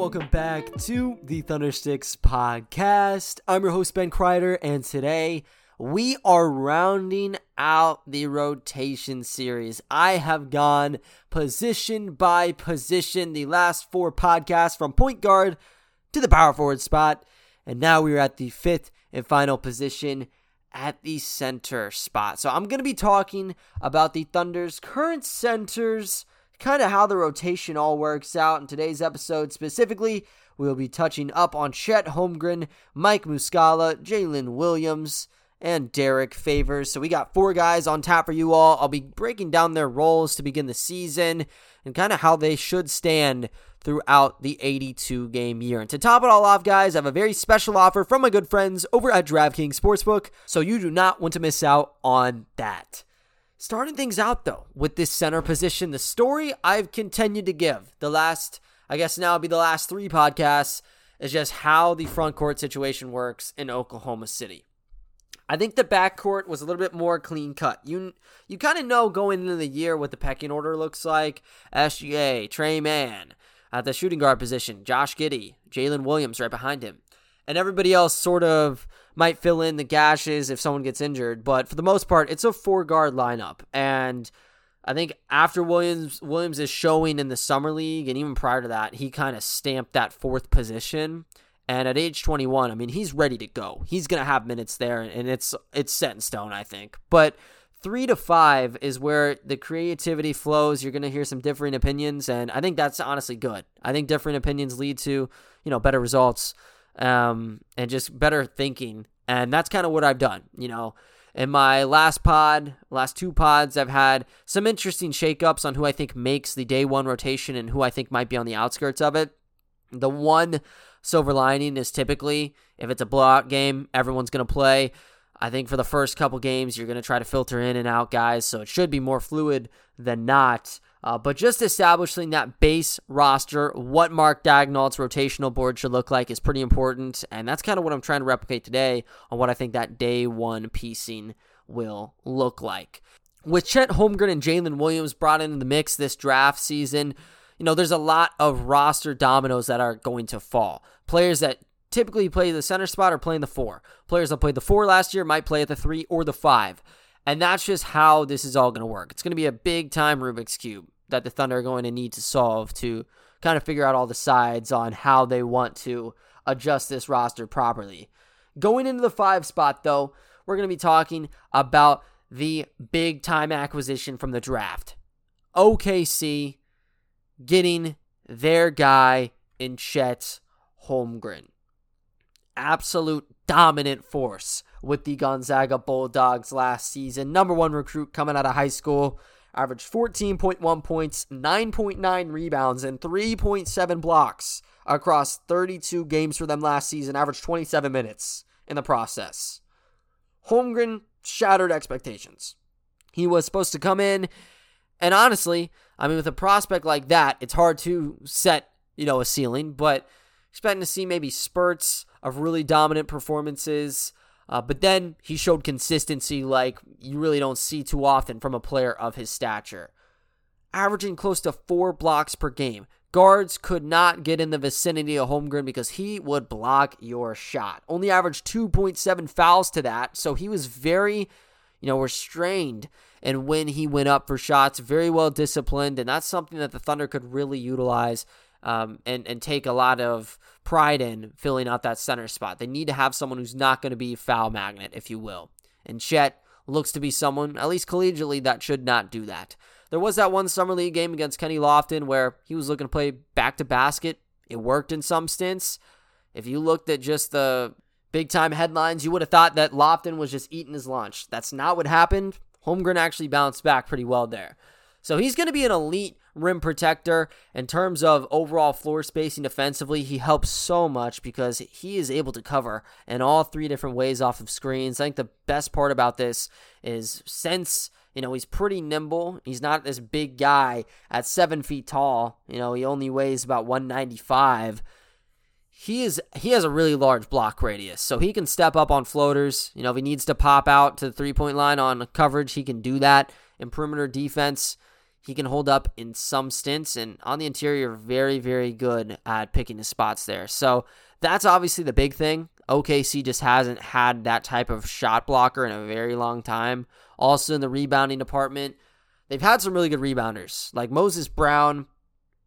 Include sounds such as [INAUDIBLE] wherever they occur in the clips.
welcome back to the Thundersticks podcast. I'm your host, Ben Kreider, and today we are rounding out the rotation series. I have gone position by position the last four podcasts from point guard to the power forward spot, and now we're at the fifth and final position at the center spot. So I'm going to be talking about the Thunder's current centers kind of how the rotation all works out in today's episode. Specifically, we'll be touching up on Chet Holmgren, Mike Muscala, Jaylin Williams, and Derrick Favors. So we got four guys on tap for you all. I'll be breaking down their roles to begin the season and kind of how they should stand throughout the 82 game year. And to top it all off, guys, I have a very special offer from my good friends over at DraftKings Sportsbook, so you do not want to miss out on that. Starting things out though with this center position, the story I've continued to give the last, I guess now be the last three podcasts, is just how the front court situation works in Oklahoma City. I think the back court was a little bit more clean cut. You you kind of know going into the year what the pecking order looks like. SGA, Tre Mann at the shooting guard position, Josh Giddey, Jalen Williams right behind him, and everybody else sort of might fill in the gashes if someone gets injured, but for the most part, it's a four guard lineup. And I think after Williams Williams is showing in the summer league, and even prior to that, he kind of stamped that fourth position. And at age 21, I mean, he's ready to go. He's gonna have minutes there, and it's it's set in stone, I think. But three to five is where the creativity flows. You're gonna hear some differing opinions, and I think that's honestly good. I think different opinions lead to you know better results um, and just better thinking. And that's kind of what I've done. You know, in my last pod, last two pods, I've had some interesting shakeups on who I think makes the day one rotation and who I think might be on the outskirts of it. The one silver lining is typically if it's a blowout game, everyone's going to play. I think for the first couple games, you're going to try to filter in and out guys, so it should be more fluid than not. Uh, but just establishing that base roster, what Mark Daigneault's rotational board should look like, is pretty important. And that's kind of what I'm trying to replicate today on what I think that day one piecing will look like. With Chet Holmgren and Jalen Williams brought into the mix this draft season, you know, there's a lot of roster dominoes that are going to fall. Players that typically play the center spot are playing the four. Players that played the four last year might play at the three or the five. And that's just how this is all going to work. It's going to be a big time Rubik's Cube that the Thunder are going to need to solve to kind of figure out all the sides on how they want to adjust this roster properly. Going into the five spot, though, we're going to be talking about the big time acquisition from the draft. OKC getting their guy in Chet Holmgren. Absolute dominant force with the Gonzaga Bulldogs last season. Number one recruit coming out of high school. Averaged 14.1 points, 9.9 rebounds, and 3.7 blocks across 32 games for them last season. Averaged 27 minutes in the process. Holmgren shattered expectations. He was supposed to come in, and honestly, I mean, with a prospect like that, it's hard to set, you know, a ceiling, but expecting to see maybe spurts of really dominant performances. Uh, but then he showed consistency like you really don't see too often from a player of his stature. Averaging close to four blocks per game. Guards could not get in the vicinity of Holmgren because he would block your shot. Only averaged 2.7 fouls to that, so he was very, you know, restrained and when he went up for shots, very well disciplined, and that's something that the Thunder could really utilize um, and and take a lot of pride in filling out that center spot. They need to have someone who's not going to be foul magnet, if you will. And Chet looks to be someone, at least collegiately, that should not do that. There was that one summer league game against Kenny Lofton where he was looking to play back to basket. It worked in some stints. If you looked at just the big time headlines, you would have thought that Lofton was just eating his lunch. That's not what happened. Holmgren actually bounced back pretty well there. So he's going to be an elite rim protector. In terms of overall floor spacing defensively, he helps so much because he is able to cover in all three different ways off of screens. I think the best part about this is since you know he's pretty nimble, he's not this big guy at seven feet tall. You know he only weighs about 195 he is he has a really large block radius, so he can step up on floaters. You know, if he needs to pop out to the three point line on coverage, he can do that. In perimeter defense, he can hold up in some stints, and on the interior, very, very good at picking his spots there. So that's obviously the big thing. OKC just hasn't had that type of shot blocker in a very long time. Also, in the rebounding department, they've had some really good rebounders, like Moses Brown,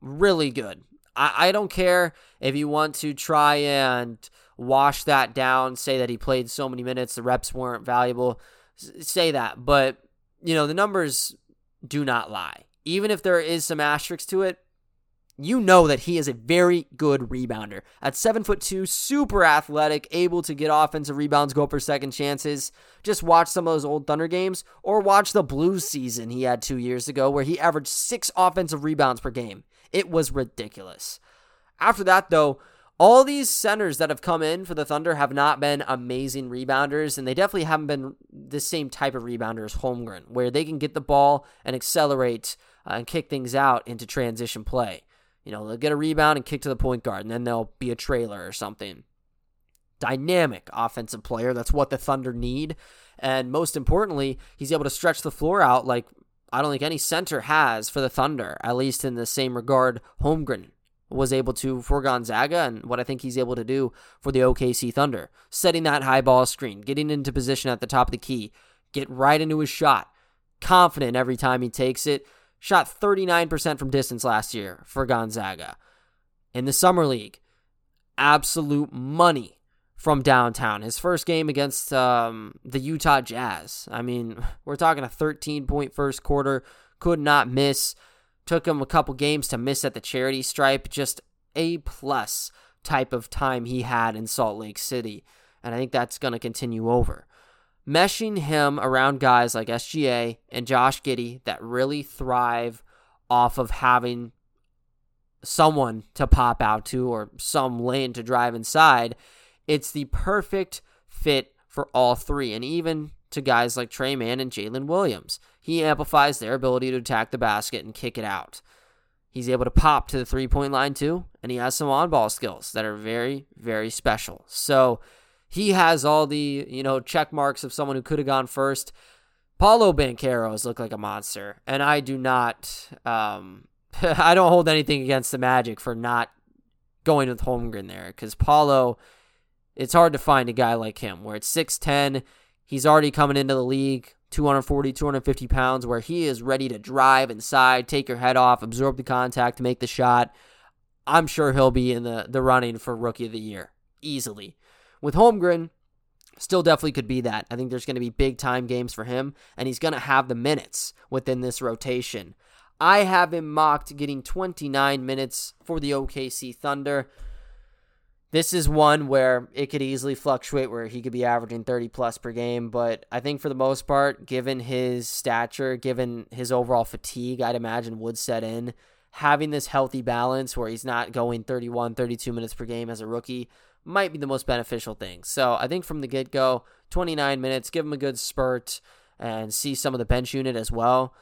really good. I, I don't care if you want to try and wash that down, say that he played so many minutes, the reps weren't valuable, say that. But, you know, the numbers do not lie. Even if there is some asterisks to it, you know that he is a very good rebounder. At seven foot two, super athletic, able to get offensive rebounds, go for second chances. Just watch some of those old Thunder games, or watch the Blues season he had two years ago, where he averaged six offensive rebounds per game. It was ridiculous. After that, though, all these centers that have come in for the Thunder have not been amazing rebounders, and they definitely haven't been the same type of rebounder as Holmgren, where they can get the ball and accelerate uh, and kick things out into transition play. You know, they'll get a rebound and kick to the point guard, and then they'll be a trailer or something. Dynamic offensive player. That's what the Thunder need. And most importantly, he's able to stretch the floor out like I don't think any center has for the Thunder, at least in the same regard Holmgren was able to for Gonzaga and what I think he's able to do for the OKC Thunder. Setting that high ball screen, getting into position at the top of the key, get right into his shot. Confident every time he takes it shot 39% from distance last year for Gonzaga. In the Summer League, absolute money from downtown. His first game against um, the Utah Jazz. I mean, [LAUGHS] we're talking a 13 point first quarter, could not miss. Took him a couple games to miss at the charity stripe. Just a plus type of time he had in Salt Lake City. And I think that's going to continue over meshing him around guys like SGA and Josh Giddey that really thrive off of having someone to pop out to or some lane to drive inside, it's the perfect fit for all three. And even to guys like Tre Mann and Jalen Williams, he amplifies their ability to attack the basket and kick it out. He's able to pop to the three point line too, and he has some on ball skills that are very, very special. So, he has all the, you know, check marks of someone who could have gone first. Paolo Banchero's look like a monster, and I do not, um, [LAUGHS] I don't hold anything against the Magic for not going with Holmgren there, because Paolo, it's hard to find a guy like him where it's 6'10, he's already coming into the league, 240, 250 pounds, where he is ready to drive inside, take your head off, absorb the contact, make the shot. I'm sure he'll be in the, the running for Rookie of the Year easily. With Holmgren, still definitely could be that. I think there's going to be big time games for him, and he's going to have the minutes within this rotation. I have him mocked getting 29 minutes for the OKC Thunder. This is one where it could easily fluctuate, where he could be averaging 30 plus per game. But I think for the most part, given his stature, given his overall fatigue, I'd imagine would set in. Having this healthy balance where he's not going 31, 32 minutes per game as a rookie might be the most beneficial thing. So I think from the get go, 29 minutes, give him a good spurt and see some of the bench unit as well.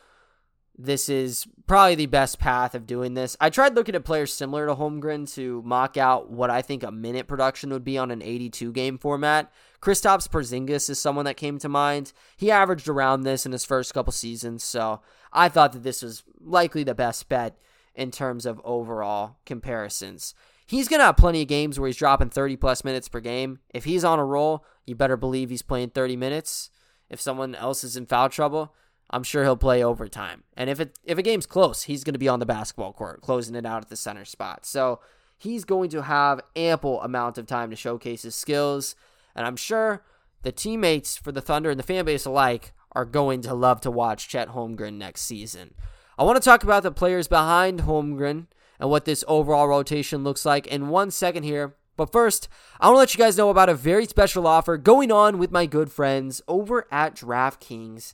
This is probably the best path of doing this. I tried looking at players similar to Holmgren to mock out what I think a minute production would be on an 82 game format. Kristaps Porzingis is someone that came to mind. He averaged around this in his first couple seasons, so I thought that this was likely the best bet in terms of overall comparisons. He's going to have plenty of games where he's dropping 30 plus minutes per game. If he's on a roll, you better believe he's playing 30 minutes. If someone else is in foul trouble, I'm sure he'll play overtime. And if it if a game's close, he's going to be on the basketball court, closing it out at the center spot. So he's going to have ample amount of time to showcase his skills. And I'm sure the teammates for the Thunder and the fan base alike are going to love to watch Chet Holmgren next season. I want to talk about the players behind Holmgren and what this overall rotation looks like in one second here. But first, I want to let you guys know about a very special offer going on with my good friends over at DraftKings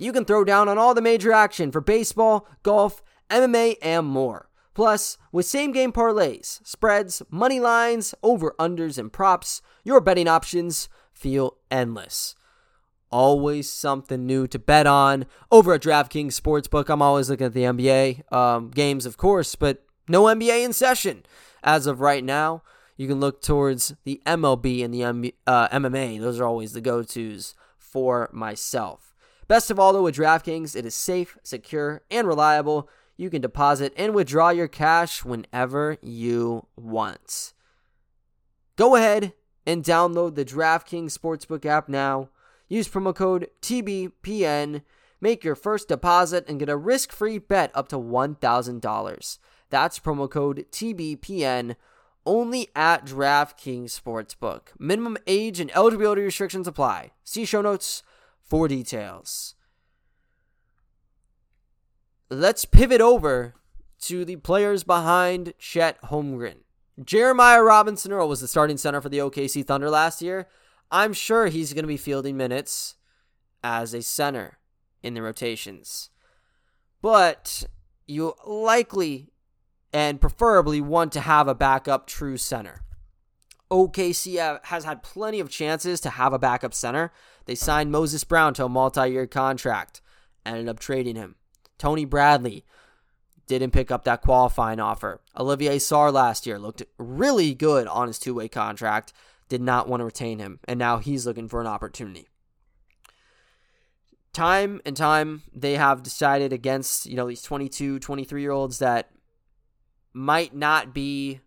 You can throw down on all the major action for baseball, golf, MMA, and more. Plus, with same game parlays, spreads, money lines, over unders, and props, your betting options feel endless. Always something new to bet on. Over at DraftKings Sportsbook, I'm always looking at the NBA um, games, of course, but no NBA in session as of right now. You can look towards the MLB and the uh, MMA. Those are always the go tos for myself. Best of all, though, with DraftKings, it is safe, secure, and reliable. You can deposit and withdraw your cash whenever you want. Go ahead and download the DraftKings Sportsbook app now. Use promo code TBPN. Make your first deposit and get a risk free bet up to $1,000. That's promo code TBPN only at DraftKings Sportsbook. Minimum age and eligibility restrictions apply. See show notes for details. Let's pivot over to the players behind Chet Holmgren. Jeremiah Robinson Earl was the starting center for the OKC Thunder last year. I'm sure he's going to be fielding minutes as a center in the rotations. But you likely and preferably want to have a backup true center. OKC uh, has had plenty of chances to have a backup center. They signed Moses Brown to a multi year contract, ended up trading him. Tony Bradley didn't pick up that qualifying offer. Olivier Sarr last year looked really good on his two way contract, did not want to retain him, and now he's looking for an opportunity. Time and time they have decided against, you know, these 22, 23 year olds that might not be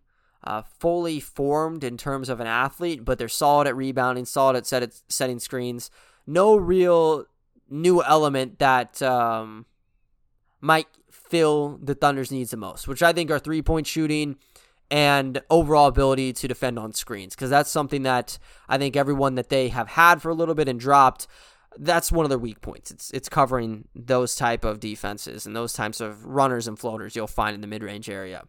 uh, fully formed in terms of an athlete, but they're solid at rebounding, solid at set, setting screens. No real new element that um, might fill the Thunder's needs the most, which I think are three point shooting and overall ability to defend on screens because that's something that I think everyone that they have had for a little bit and dropped that's one of their weak points. It's it's covering those type of defenses and those types of runners and floaters you'll find in the mid-range area.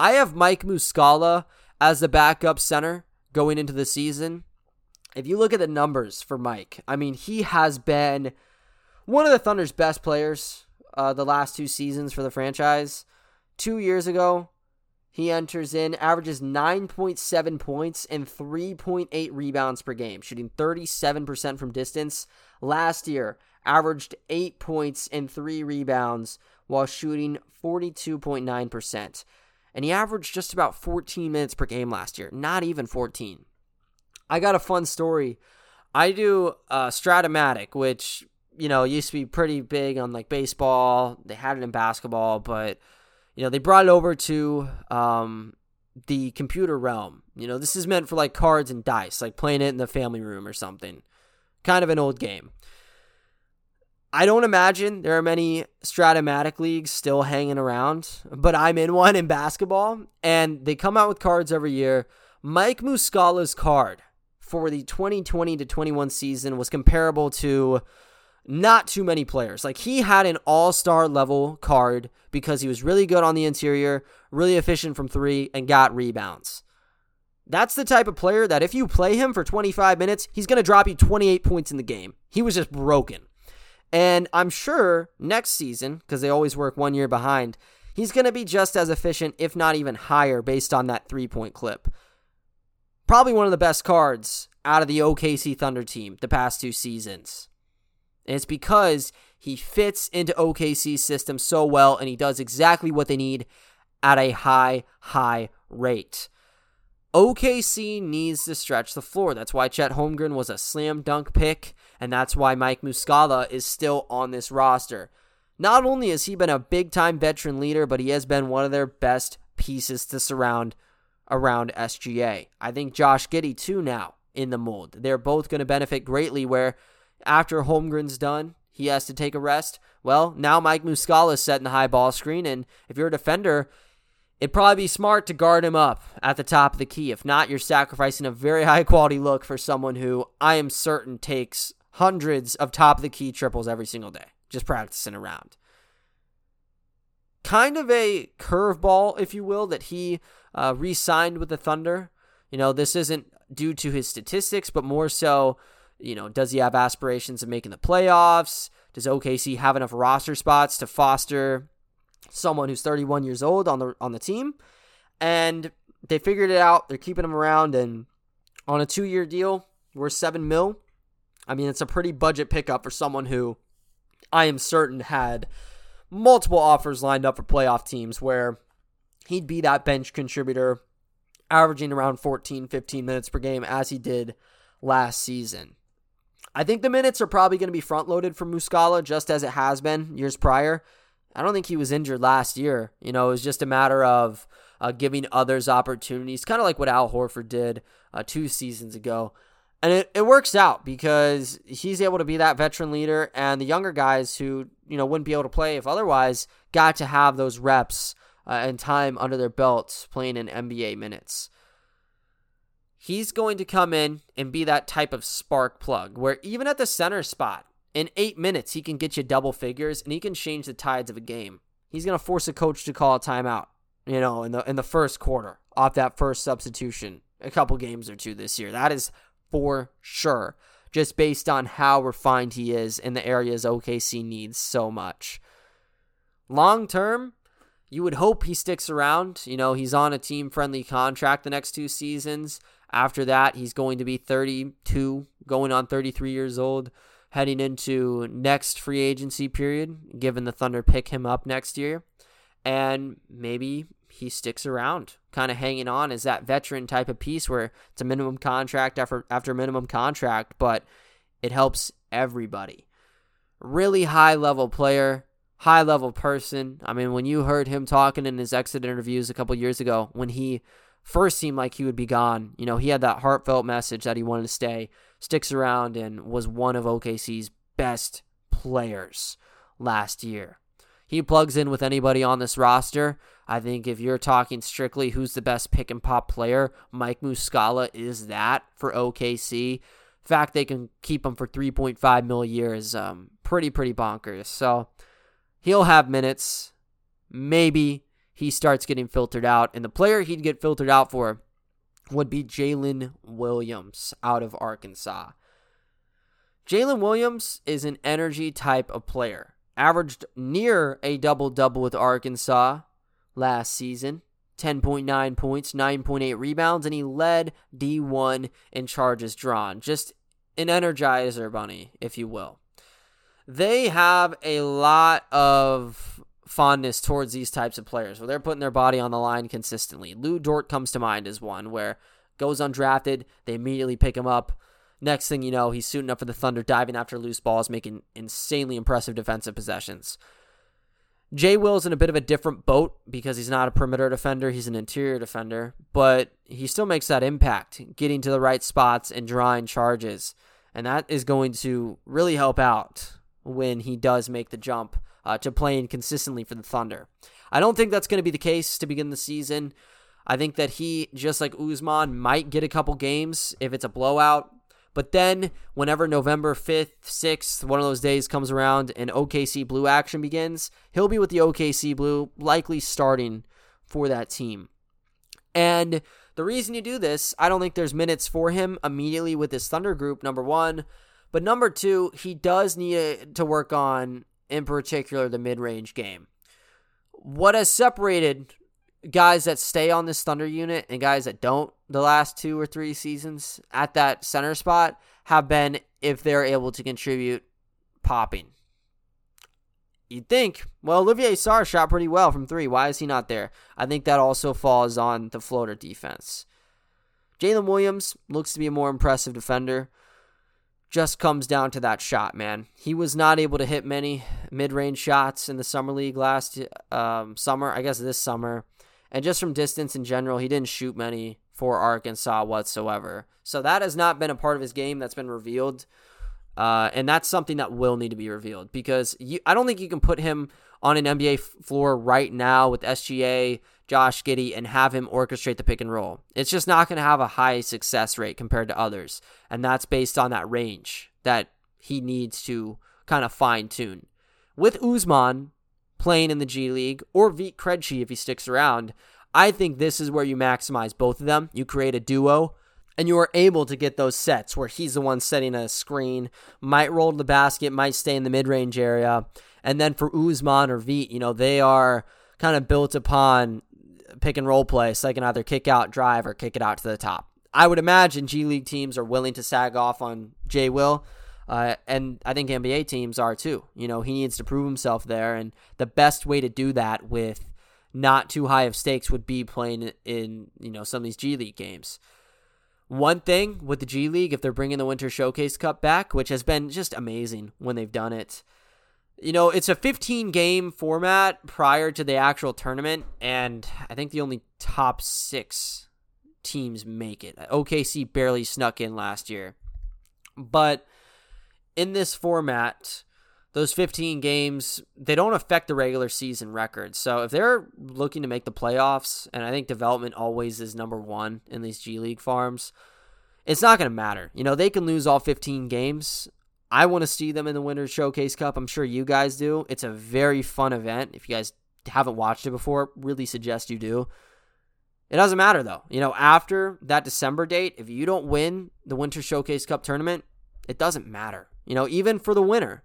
I have Mike Muscala as the backup center going into the season. If you look at the numbers for Mike, I mean, he has been one of the Thunder's best players uh, the last two seasons for the franchise. Two years ago, he enters in, averages 9.7 points and 3.8 rebounds per game, shooting 37% from distance. Last year, averaged 8 points and 3 rebounds while shooting 42.9%. And he averaged just about 14 minutes per game last year, not even 14. I got a fun story. I do uh, Strat-O-Matic, which, you know, used to be pretty big on like baseball. They had it in basketball, but you know, they brought it over to um, the computer realm. You know, this is meant for like cards and dice, like playing it in the family room or something. Kind of an old game. I don't imagine there are many Strat-O-Matic leagues still hanging around, but I'm in one in basketball, and they come out with cards every year. Mike Muscala's card for the 2020 to 21 season was comparable to not too many players. Like he had an all-star level card because he was really good on the interior, really efficient from 3 and got rebounds. That's the type of player that if you play him for 25 minutes, he's going to drop you 28 points in the game. He was just broken. And I'm sure next season, because they always work one year behind, he's going to be just as efficient, if not even higher, based on that three point clip. Probably one of the best cards out of the OKC Thunder team the past two seasons. And it's because he fits into OKC's system so well and he does exactly what they need at a high, high rate. OKC needs to stretch the floor. That's why Chet Holmgren was a slam dunk pick, and that's why Mike Muscala is still on this roster. Not only has he been a big time veteran leader, but he has been one of their best pieces to surround around SGA. I think Josh Giddey, too, now in the mold. They're both going to benefit greatly where after Holmgren's done, he has to take a rest. Well, now Mike Muscala is setting the high ball screen, and if you're a defender, it'd probably be smart to guard him up at the top of the key. If not, you're sacrificing a very [LAUGHS] high quality look for someone who I am certain takes hundreds of top of the key triples every single day, just practicing around. Kind of a curveball, if you will, that he uh, re signed with the Thunder. You know, this isn't due to his statistics, but more so you know, does he have aspirations of making the playoffs? Does OKC have enough roster spots to foster someone who's 31 years old on the on the team, and they figured it out. They're keeping him around, and on a two year deal, worth seven mil. I mean, it's a pretty budget pickup for someone who I am certain had multiple offers lined up for playoff teams where he'd be that bench contributor, averaging around 14, 15 minutes per game as he did last season. I think the minutes are probably going to be front loaded for Muscala just as it has been years prior. I don't think he was injured last year. You know, it was just a matter of uh, giving others opportunities, kind of like what Al Horford did uh, two seasons ago. And it, it works out because he's able to be that veteran leader, and the younger guys who, you know, wouldn't be able to play if otherwise got to have those reps uh, and time under their belts playing in NBA minutes. He's going to come in and be that type of spark plug where even at the center spot, in eight minutes, he can get you double figures and he can change the tides of a game. He's going to force a coach to call a timeout, you know, in the in the first quarter off that first substitution, a couple games or two this year. That is for sure, just based on how refined he is in the areas OKC needs so much. Long term, you would hope he sticks around. You know, he's on a team friendly contract the next two seasons. After that, he's going to be 32, going on 33 years old heading into next free agency period, given the Thunder pick him up next year. And maybe he sticks around, kind of hanging on as that veteran type of piece where it's a minimum contract after after minimum contract, but it helps everybody. Really high level player, high level person. I mean, when you heard him talking in his exit interviews a couple years ago, when he first seemed like he would be gone, you know, he had that heartfelt message that he wanted to stay sticks around and was one of OKC's best players last year. He plugs in with anybody on this roster. I think if you're talking strictly who's the best pick and pop player, Mike Muscala is that for OKC. fact they can keep him for 3.5 mil a year is um, pretty, pretty bonkers. So he'll have minutes. Maybe he starts getting filtered out. And the player he'd get filtered out for would be Jaylin Williams out of Arkansas. Jaylin Williams is an energy type of player. Averaged near a double double with Arkansas last season 10.9 points, 9.8 rebounds, and he led D1 in charges drawn. Just an energizer bunny, if you will. They have a lot of fondness towards these types of players where they're putting their body on the line consistently. Lu Dort comes to mind as one where goes undrafted, they immediately pick him up. Next thing you know, he's suiting up for the Thunder, diving after loose balls, making insanely impressive defensive possessions. Jay Will's in a bit of a different boat because he's not a perimeter defender, he's an interior defender, but he still makes that impact, getting to the right spots and drawing charges. And that is going to really help out when he does make the jump uh, to playing consistently for the Thunder. I don't think that's going to be the case to begin the season. I think that he, just like Usman, might get a couple games if it's a blowout. But then, whenever November 5th, 6th, one of those days comes around and OKC Blue action begins, he'll be with the OKC Blue, likely starting for that team. And the reason you do this, I don't think there's minutes for him immediately with this Thunder group, number one. But number two, he does need to work on in particular the mid range game. What has separated guys that stay on this Thunder unit and guys that don't the last two or three seasons at that center spot have been if they're able to contribute popping. You'd think, well, Olivier Sarr shot pretty well from three. Why is he not there? I think that also falls on the floater defense. Jaylin Williams looks to be a more impressive defender just comes down to that shot, man. He was not able to hit many mid-range shots in the summer league last um, summer, I guess this summer, and just from distance in general, he didn't shoot many for Arkansas whatsoever. So that has not been a part of his game that's been revealed, uh, and that's something that will need to be revealed because you, I don't think you can put him on an NBA floor right now with SGA, Josh Giddey, and have him orchestrate the pick and roll. It's just not going to have a high success rate compared to others. And that's based on that range that he needs to kind of fine tune. With Usman playing in the G League or Vit Krejci if he sticks around, I think this is where you maximize both of them. You create a duo and you are able to get those sets where he's the one setting a screen, might roll to the basket, might stay in the mid range area, and then for Usman or Vit, you know, they are kind of built upon pick and roll play, so they can either kick out, drive, or kick it out to the top. I would imagine G League teams are willing to sag off on Jay Will. Uh, and I think NBA teams are too. You know, he needs to prove himself there. And the best way to do that with not too high of stakes would be playing in, you know, some of these G League games. One thing with the G League, if they're bringing the Winter Showcase Cup back, which has been just amazing when they've done it, you know, it's a 15 game format prior to the actual tournament, and I think the only top six teams make it. OKC barely snuck in last year. But in this format, those 15 games, they don't affect the regular season record. So if they're looking to make the playoffs, and I think development always is number one in these G League farms, it's not going to matter. You know, they can lose all 15 games. I want to see them in the Winter Showcase Cup. I'm sure you guys do. It's a very fun event. If you guys haven't watched it before, really suggest you do. It doesn't matter though. You know, after that December date, if you don't win the Winter Showcase Cup tournament, it doesn't matter. You know, even for the winner.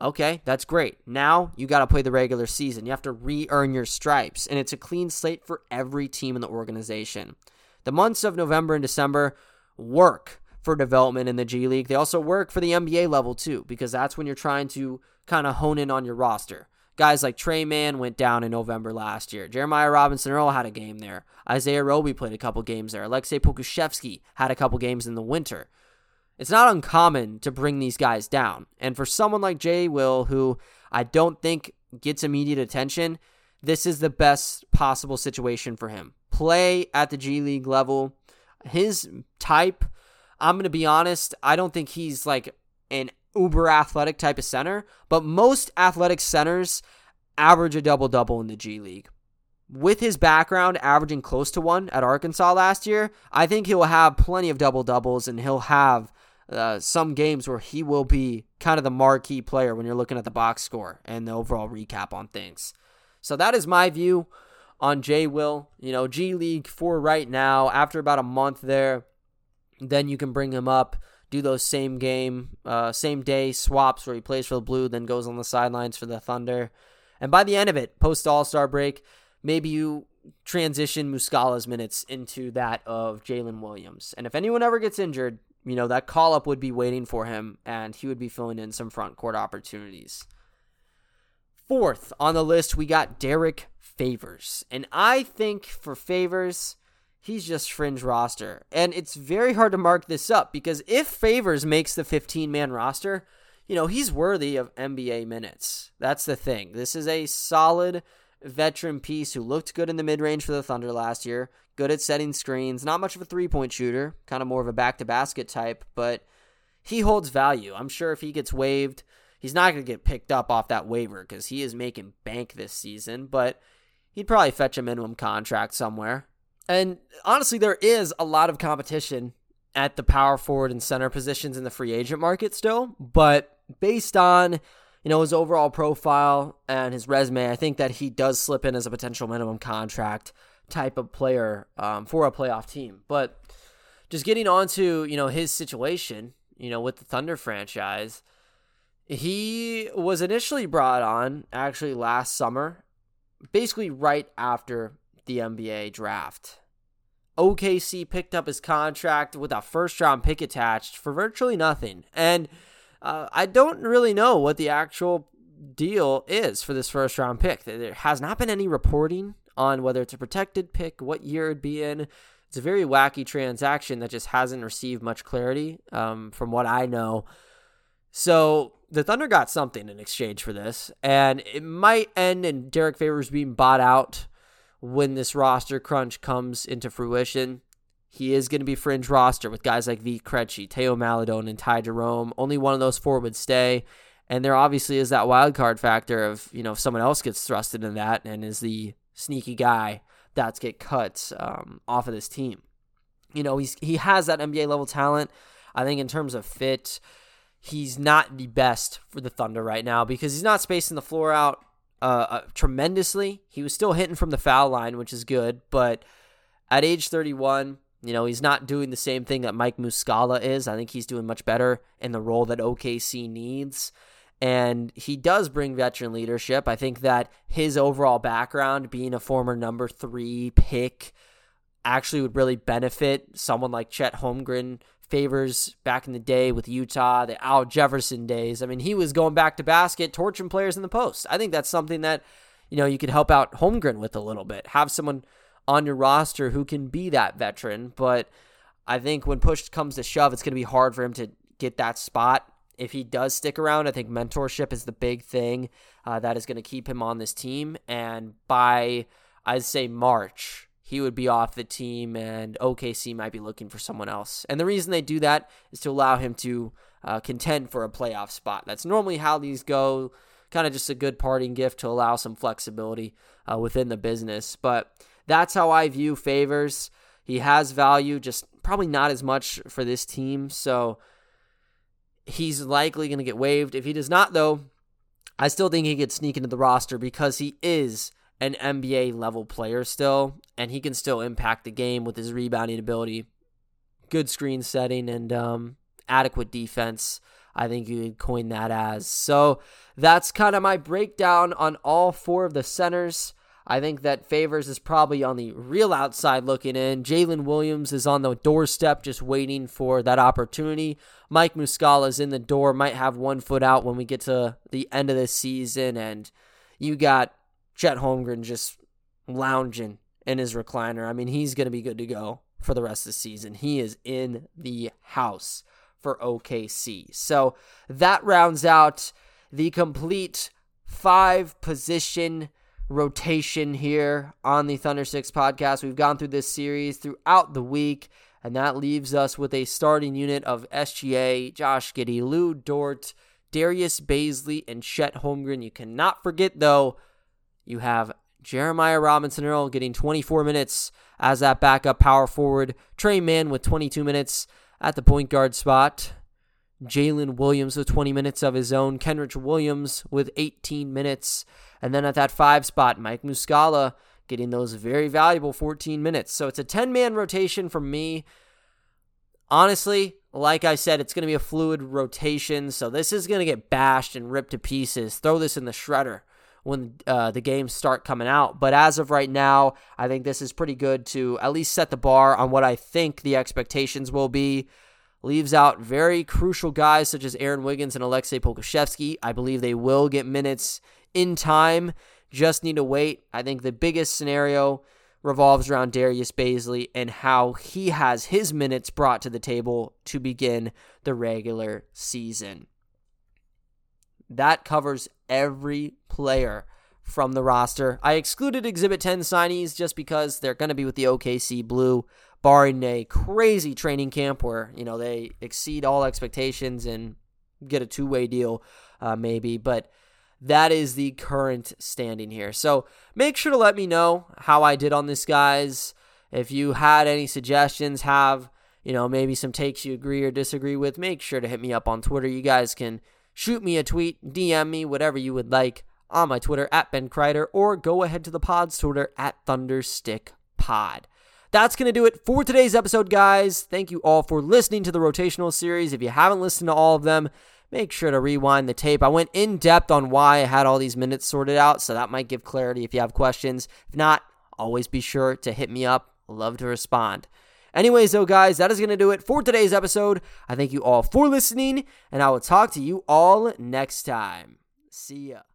Okay, that's great. Now you got to play the regular season. You have to re earn your stripes, and it's a clean slate for every team in the organization. The months of November and December work for development in the G League. They also work for the NBA level too, because that's when you're trying to kind of hone in on your roster. Guys like Tre Mann went down in November last year. Jeremiah Robinson Earl had a game there. Isaiah Roby played a couple games there. Aleksej Pokusevski had a couple games in the winter. It's not uncommon to bring these guys down. And for someone like Jay Will, who I don't think gets immediate attention, this is the best possible situation for him. Play at the G League level. His type, I'm going to be honest, I don't think he's like an uber athletic type of center, but most athletic centers average a double double in the G League. With his background averaging close to one at Arkansas last year, I think he will have plenty of double doubles and he'll have uh, some games where he will be kind of the marquee player when you're looking at the box score and the overall recap on things. So that is my view on Jay Will. You know, G League for right now, after about a month there, then you can bring him up do those same game, uh, same day swaps where he plays for the Blue, then goes on the sidelines for the Thunder. And by the end of it, post All Star break, maybe you transition Muscala's minutes into that of Jaylin Williams. And if anyone ever gets injured, you know, that call up would be waiting for him and he would be filling in some front court opportunities. Fourth on the list, we got Derrick Favors. And I think for Favors, he's just fringe roster. And it's very hard to mark this up because if Favors makes the 15 man roster, you know, he's worthy of NBA minutes. That's the thing. This is a solid veteran piece who looked good in the mid range for the Thunder last year, good at setting screens, not much of a three point shooter, kind of more of a back to basket type, but he holds value. I'm sure if he gets waived, he's not going to get picked up off that waiver because he is making bank this season, but he'd probably fetch a minimum contract somewhere. And honestly, there is a lot of competition at the power forward and center positions in the free agent market still, but based on you know his overall profile and his resume, I think that he does slip in as a potential minimum contract type of player um, for a playoff team. But just getting on to you know his situation, you know with the Thunder franchise, he was initially brought on actually last summer, basically right after the NBA draft. OKC picked up his contract with a first round pick attached for virtually nothing. And uh, I don't really know what the actual deal is for this first round pick. There has not been any reporting on whether it's a protected pick, what year it'd be in. It's a very wacky transaction that just hasn't received much clarity um, from what I know. So the Thunder got something in exchange for this, and it might end in Derrick Favors being bought out when this roster crunch comes into fruition. He is going to be fringe roster with guys like V. Krejci, Teo Maledon, and Ty Jerome. Only one of those four would stay. And there obviously is that wild card factor of, you know, if someone else gets thrusted in that and is the sneaky guy that's get cut um, off of this team. You know, he's he has that NBA level talent. I think in terms of fit, he's not the best for the Thunder right now because he's not spacing the floor out uh, uh, tremendously. He was still hitting from the foul line, which is good, but at age 31, you know, he's not doing the same thing that Mike Muscala is. I think he's doing much better in the role that OKC needs. And he does bring veteran leadership. I think that his overall background, being a former number three pick, actually would really benefit someone like Chet Holmgren favors back in the day with Utah, the Al Jefferson days. I mean, he was going back to basket, torching players in the post. I think that's something that, you know, you could help out Holmgren with a little bit. Have someone on your roster who can be that veteran. But I think when push comes to shove, it's going to be hard for him to get that spot. If he does stick around, I think mentorship is the big thing uh, that is going to keep him on this team. And by, I'd say, March, he would be off the team and OKC might be looking for someone else. And the reason they do that is to allow him to uh, contend for a playoff spot. That's normally how these go. Kind of just a good parting gift to allow some flexibility uh, within the business. But that's how I view Favors. He has value, just probably not as much for this team. So he's likely going to get waived. If he does not, though, I still think he could sneak into the roster because he is an NBA level player still, and he can still impact the game with his rebounding ability, good screen setting, and um, adequate defense. I think you could coin that as. So that's kind of my breakdown on all four of the centers. I think that Favors is probably on the real outside looking in. Jaylin Williams is on the doorstep just waiting for that opportunity. Mike Muscala is in the door, might have one foot out when we get to the end of the season. And you got Chet Holmgren just lounging in his recliner. I mean, he's going to be good to go for the rest of the season. He is in the house for OKC. So that rounds out the complete five position rotation here on the Thunder Six podcast. We've gone through this series throughout the week, and that leaves us with a starting unit of SGA, Josh Giddey, Lu Dort, Darius Bazley, and Chet Holmgren. You cannot forget, though, you have Jeremiah Robinson Earl getting 24 minutes as that backup power forward. Tre Mann with 22 minutes at the point guard spot. Jalen Williams with 20 minutes of his own. Kenrich Williams with 18 minutes. And then at that five spot, Mike Muscala getting those very valuable 14 minutes. So it's a 10 man rotation for me. Honestly, like I said, it's going to be a fluid rotation. So this is going to get bashed and ripped to pieces. Throw this in the shredder when uh, the games start coming out. But as of right now, I think this is pretty good to at least set the bar on what I think the expectations will be. Leaves out very crucial guys such as Aaron Wiggins and Aleksej Pokusevski. I believe they will get minutes in time. Just need to wait. I think the biggest scenario revolves around Darius Bazley and how he has his minutes brought to the table to begin the regular season. That covers every player from the roster. I excluded Exhibit 10 signees just because they're going to be with the OKC Blue, barring a crazy training camp where, you know, they exceed all expectations and get a two way deal, uh, maybe. But that is the current standing here. So make sure to let me know how I did on this, guys. If you had any suggestions, have, you know, maybe some takes you agree or disagree with, make sure to hit me up on Twitter. You guys can shoot me a tweet, DM me, whatever you would like on my Twitter at Ben Kreider, or go ahead to the pod's Twitter at Thunderstick Pod. That's going to do it for today's episode, guys. Thank you all for listening to the rotational series. If you haven't listened to all of them, make sure to rewind the tape. I went in depth on why I had all these minutes sorted out, so that might give clarity if you have questions. If not, always be sure to hit me up. Love to respond. Anyways, though, guys, that is going to do it for today's episode. I thank you all for listening, and I will talk to you all next time. See ya.